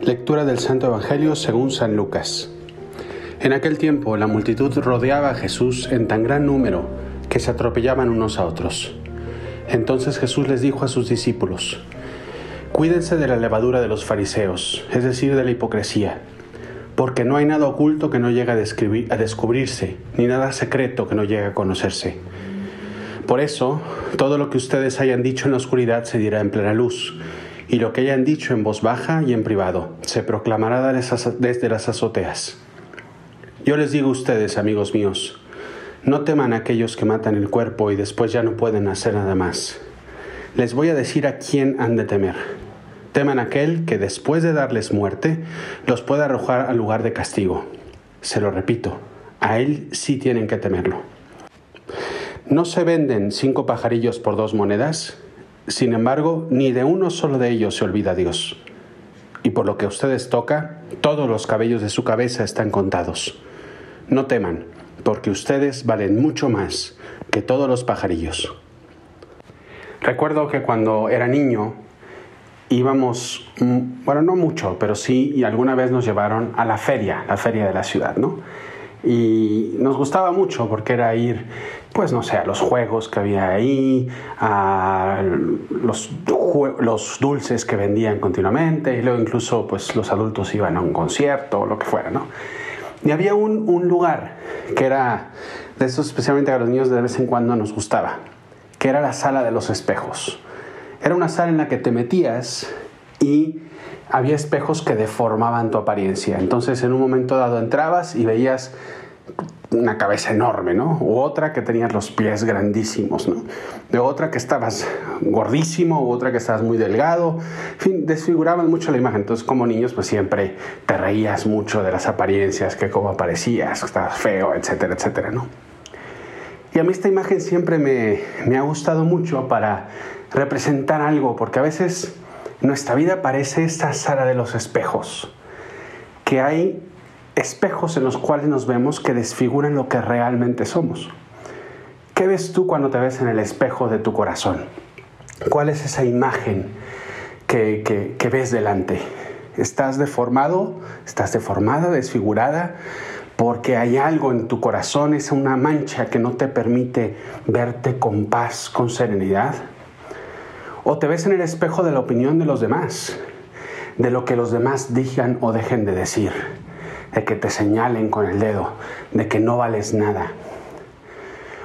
Lectura del Santo Evangelio según San Lucas. En aquel tiempo la multitud rodeaba a Jesús en tan gran número que se atropellaban unos a otros. Entonces Jesús les dijo a sus discípulos, Cuídense de la levadura de los fariseos, es decir, de la hipocresía, porque no hay nada oculto que no llegue a, descubrirse, ni nada secreto que no llegue a conocerse. Por eso, todo lo que ustedes hayan dicho en la oscuridad se dirá en plena luz y lo que hayan dicho en voz baja y en privado se proclamará desde las azoteas. Yo les digo a ustedes, amigos míos, no teman aquellos que matan el cuerpo y después ya no pueden hacer nada más. Les voy a decir a quién han de temer. Teman aquel que después de darles muerte los pueda arrojar al lugar de castigo. Se lo repito, a él sí tienen que temerlo. ¿No se venden cinco pajarillos por dos monedas? Sin embargo, ni de uno solo de ellos se olvida Dios. Y por lo que a ustedes toca, todos los cabellos de su cabeza están contados. No teman, porque ustedes valen mucho más que todos los pajarillos. Recuerdo que cuando era niño íbamos, mm, bueno, no mucho, pero sí, y alguna vez nos llevaron a la feria, la feria de la ciudad, ¿no? Y nos gustaba mucho porque era ir, pues no sé, a los juegos que había ahí, a los, dulces que vendían continuamente y luego incluso pues los adultos iban a un concierto o lo que fuera, ¿no? Y había un, un lugar que era de eso especialmente a los niños de vez en cuando nos gustaba, que era la sala de los espejos. Era una sala en la que te metías y había espejos que deformaban tu apariencia. Entonces en un momento dado entrabas y veías una cabeza enorme, ¿no? U otra que tenías los pies grandísimos, ¿no? De otra que estabas gordísimo, u otra que estabas muy delgado. En fin, desfiguraban mucho la imagen. Entonces, como niños, pues siempre te reías mucho de las apariencias, que cómo aparecías, que estabas feo, etcétera, etcétera, ¿no? Y a mí esta imagen siempre me, me ha gustado mucho para representar algo, porque a veces nuestra vida parece esta sala de los espejos, que hay espejos en los cuales nos vemos que desfiguran lo que realmente somos. ¿Qué ves tú cuando te ves en el espejo de tu corazón? ¿Cuál es esa imagen que, que ves delante? ¿Estás deformado? ¿Estás deformada, desfigurada? Porque hay algo en tu corazón, es una mancha que no te permite verte con paz, con serenidad. O te ves en el espejo de la opinión de los demás, de lo que los demás digan o dejen de decir, de que te señalen con el dedo, de que no vales nada.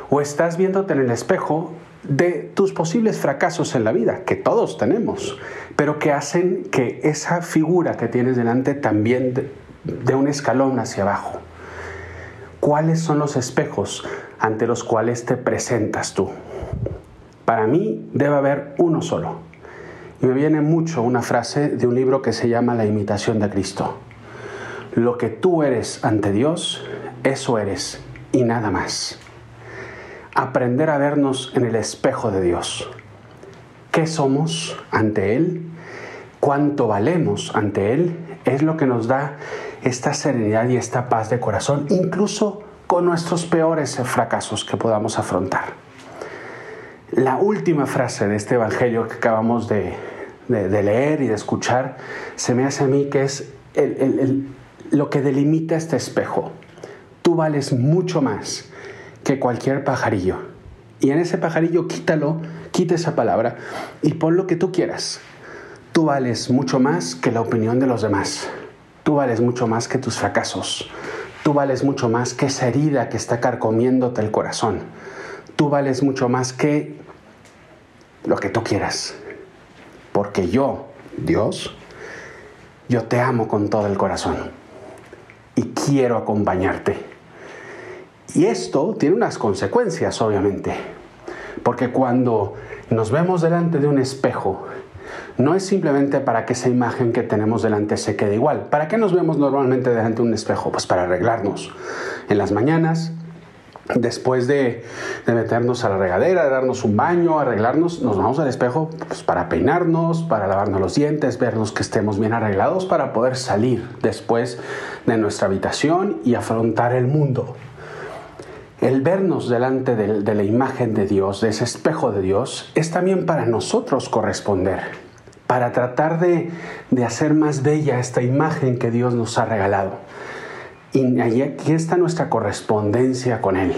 O estás viéndote en el espejo de tus posibles fracasos en la vida, que todos tenemos, pero que hacen que esa figura que tienes delante también de, de un escalón hacia abajo. ¿Cuáles son los espejos ante los cuales te presentas tú? Para mí debe haber uno solo. Y me viene mucho una frase de un libro que se llama La imitación de Cristo. Lo que tú eres ante Dios, eso eres y nada más. Aprender a vernos en el espejo de Dios. ¿Qué somos ante Él? ¿Cuánto valemos ante Él? Es lo que nos da esta serenidad y esta paz de corazón, incluso con nuestros peores fracasos que podamos afrontar la última frase de este Evangelio que acabamos de, leer y de escuchar se me hace a mí que es lo que delimita este espejo. Tú vales mucho más que cualquier pajarillo. Y en ese pajarillo quítalo, quita esa palabra y pon lo que tú quieras. Tú vales mucho más que la opinión de los demás. Tú vales mucho más que tus fracasos. Tú vales mucho más que esa herida que está carcomiéndote el corazón. Tú vales mucho más que lo que tú quieras. Porque yo, Dios, yo te amo con todo el corazón y quiero acompañarte. Y esto tiene unas consecuencias, obviamente. Porque cuando nos vemos delante de un espejo, no es simplemente para que esa imagen que tenemos delante se quede igual. ¿Para qué nos vemos normalmente delante de un espejo? Pues para arreglarnos. En las mañanas, Después de, meternos a la regadera, de darnos un baño, arreglarnos, nos vamos al espejo pues, para peinarnos, para lavarnos los dientes, vernos que estemos bien arreglados para poder salir después de nuestra habitación y afrontar el mundo. El vernos delante de, de la imagen de Dios, de ese espejo de Dios, es también para nosotros corresponder, para tratar de, de hacer más bella esta imagen que Dios nos ha regalado. Y aquí está nuestra correspondencia con Él.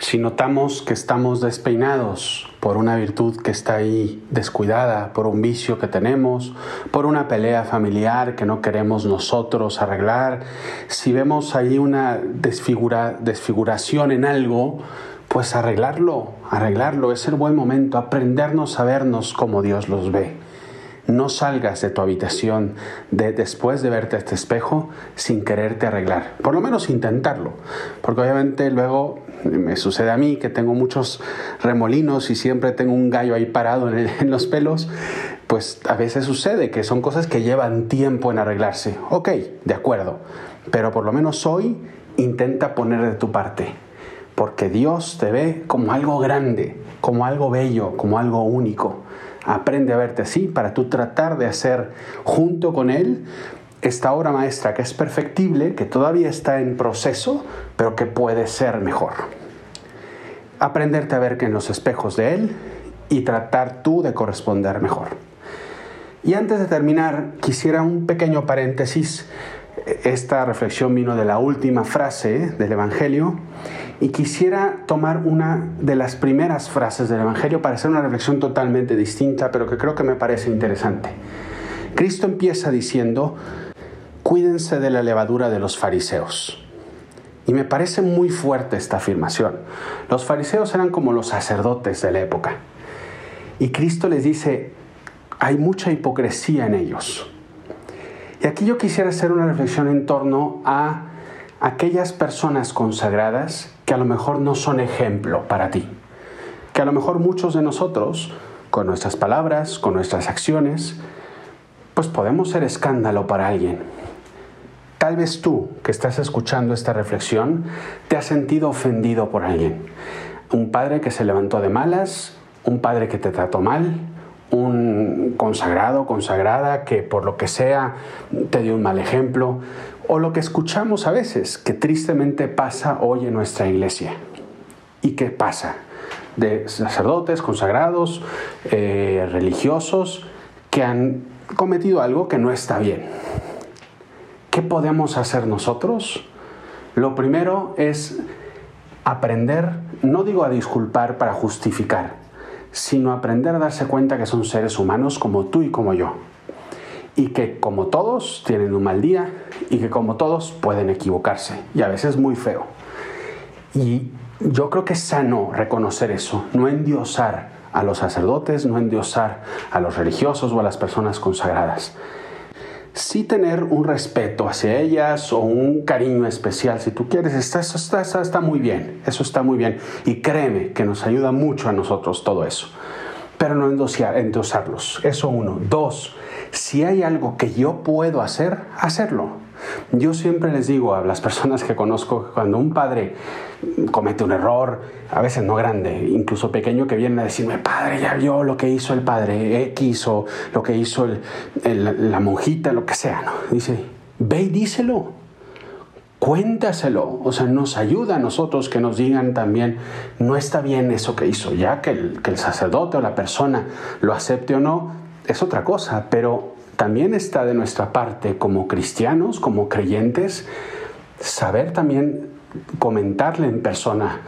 Si notamos que estamos despeinados por una virtud que está ahí descuidada, por un vicio que tenemos, por una pelea familiar que no queremos nosotros arreglar, si vemos ahí una desfigura, desfiguración en algo, pues arreglarlo, arreglarlo, es el buen momento, aprendernos a vernos como Dios los ve. No salgas de tu habitación de, después de verte este espejo sin quererte arreglar. Por lo menos intentarlo. Porque obviamente luego me sucede a mí que tengo muchos remolinos y siempre tengo un gallo ahí parado en los pelos. Pues a veces sucede que son cosas que llevan tiempo en arreglarse. Ok, de acuerdo. Pero por lo menos hoy intenta poner de tu parte. Porque Dios te ve como algo grande, como algo bello, como algo único aprende a verte así para tú tratar de hacer junto con Él esta obra maestra que es perfectible, que todavía está en proceso, pero que puede ser mejor. Aprenderte a ver que en los espejos de Él y tratar tú de corresponder mejor. Y antes de terminar, quisiera un pequeño paréntesis. Esta reflexión vino de la última frase del Evangelio y quisiera tomar una de las primeras frases del Evangelio para hacer una reflexión totalmente distinta, pero que creo que me parece interesante. Cristo empieza diciendo, cuídense de la levadura de los fariseos. Y me parece muy fuerte esta afirmación. Los fariseos eran como los sacerdotes de la época. Y Cristo les dice, hay mucha hipocresía en ellos. Y aquí yo quisiera hacer una reflexión en torno a aquellas personas consagradas que a lo mejor no son ejemplo para ti, que a lo mejor muchos de nosotros, con nuestras palabras, con nuestras acciones, pues podemos ser escándalo para alguien. Tal vez tú que estás escuchando esta reflexión te has sentido ofendido por alguien. Un padre que se levantó de malas, un padre que te trató mal, un consagrado, consagrada que por lo que sea te dio un mal ejemplo, o lo que escuchamos a veces, que tristemente pasa hoy en nuestra iglesia. ¿Y qué pasa? De sacerdotes, consagrados, eh, religiosos, que han cometido algo que no está bien. ¿Qué podemos hacer nosotros? Lo primero es aprender, no digo a disculpar para justificar, sino aprender a darse cuenta que son seres humanos como tú y como yo y que como todos tienen un mal día y que como todos pueden equivocarse y a veces muy feo. Y yo creo que es sano reconocer eso, no endiosar a los sacerdotes, no endiosar a los religiosos o a las personas consagradas. Sí tener un respeto hacia ellas o un cariño especial, si tú quieres, está, está, está, está muy bien, eso está muy bien. Y créeme que nos ayuda mucho a nosotros todo eso. Pero no endosarlos, eso uno. Dos, si hay algo que yo puedo hacer, hacerlo. Yo siempre les digo a las personas que conozco que cuando un padre comete un error, a veces no grande, incluso pequeño, que viene a decirme, padre, ya vio lo que hizo el padre X o lo que hizo la monjita, lo que sea, ¿no? Dice, ve y díselo, cuéntaselo, o sea, nos ayuda a nosotros que nos digan también, no está bien eso que hizo, ya que el, sacerdote o la persona lo acepte o no, es otra cosa, pero también está de nuestra parte como cristianos, como creyentes, saber también comentarle en persona,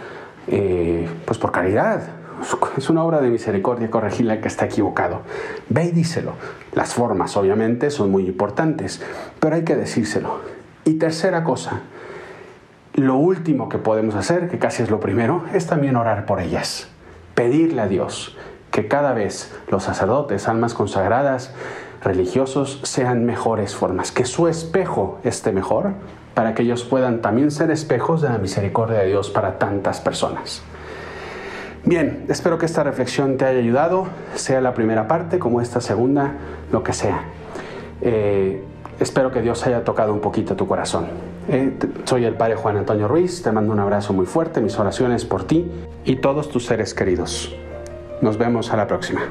eh, pues por caridad. Es una obra de misericordia corregirle que está equivocado. Ve y díselo. Las formas, obviamente, son muy importantes, pero hay que decírselo. Y tercera cosa, lo último que podemos hacer, que casi es lo primero, es también orar por ellas. Pedirle a Dios que cada vez los sacerdotes, almas consagradas, religiosos sean mejores formas, que su espejo esté mejor para que ellos puedan también ser espejos de la misericordia de Dios para tantas personas. Bien, espero que esta reflexión te haya ayudado, sea la primera parte como esta segunda, lo que sea. Eh, espero que Dios haya tocado un poquito tu corazón. Eh, soy el Padre Juan Antonio Ruiz, te mando un abrazo muy fuerte, mis oraciones por ti y todos tus seres queridos. Nos vemos a la próxima.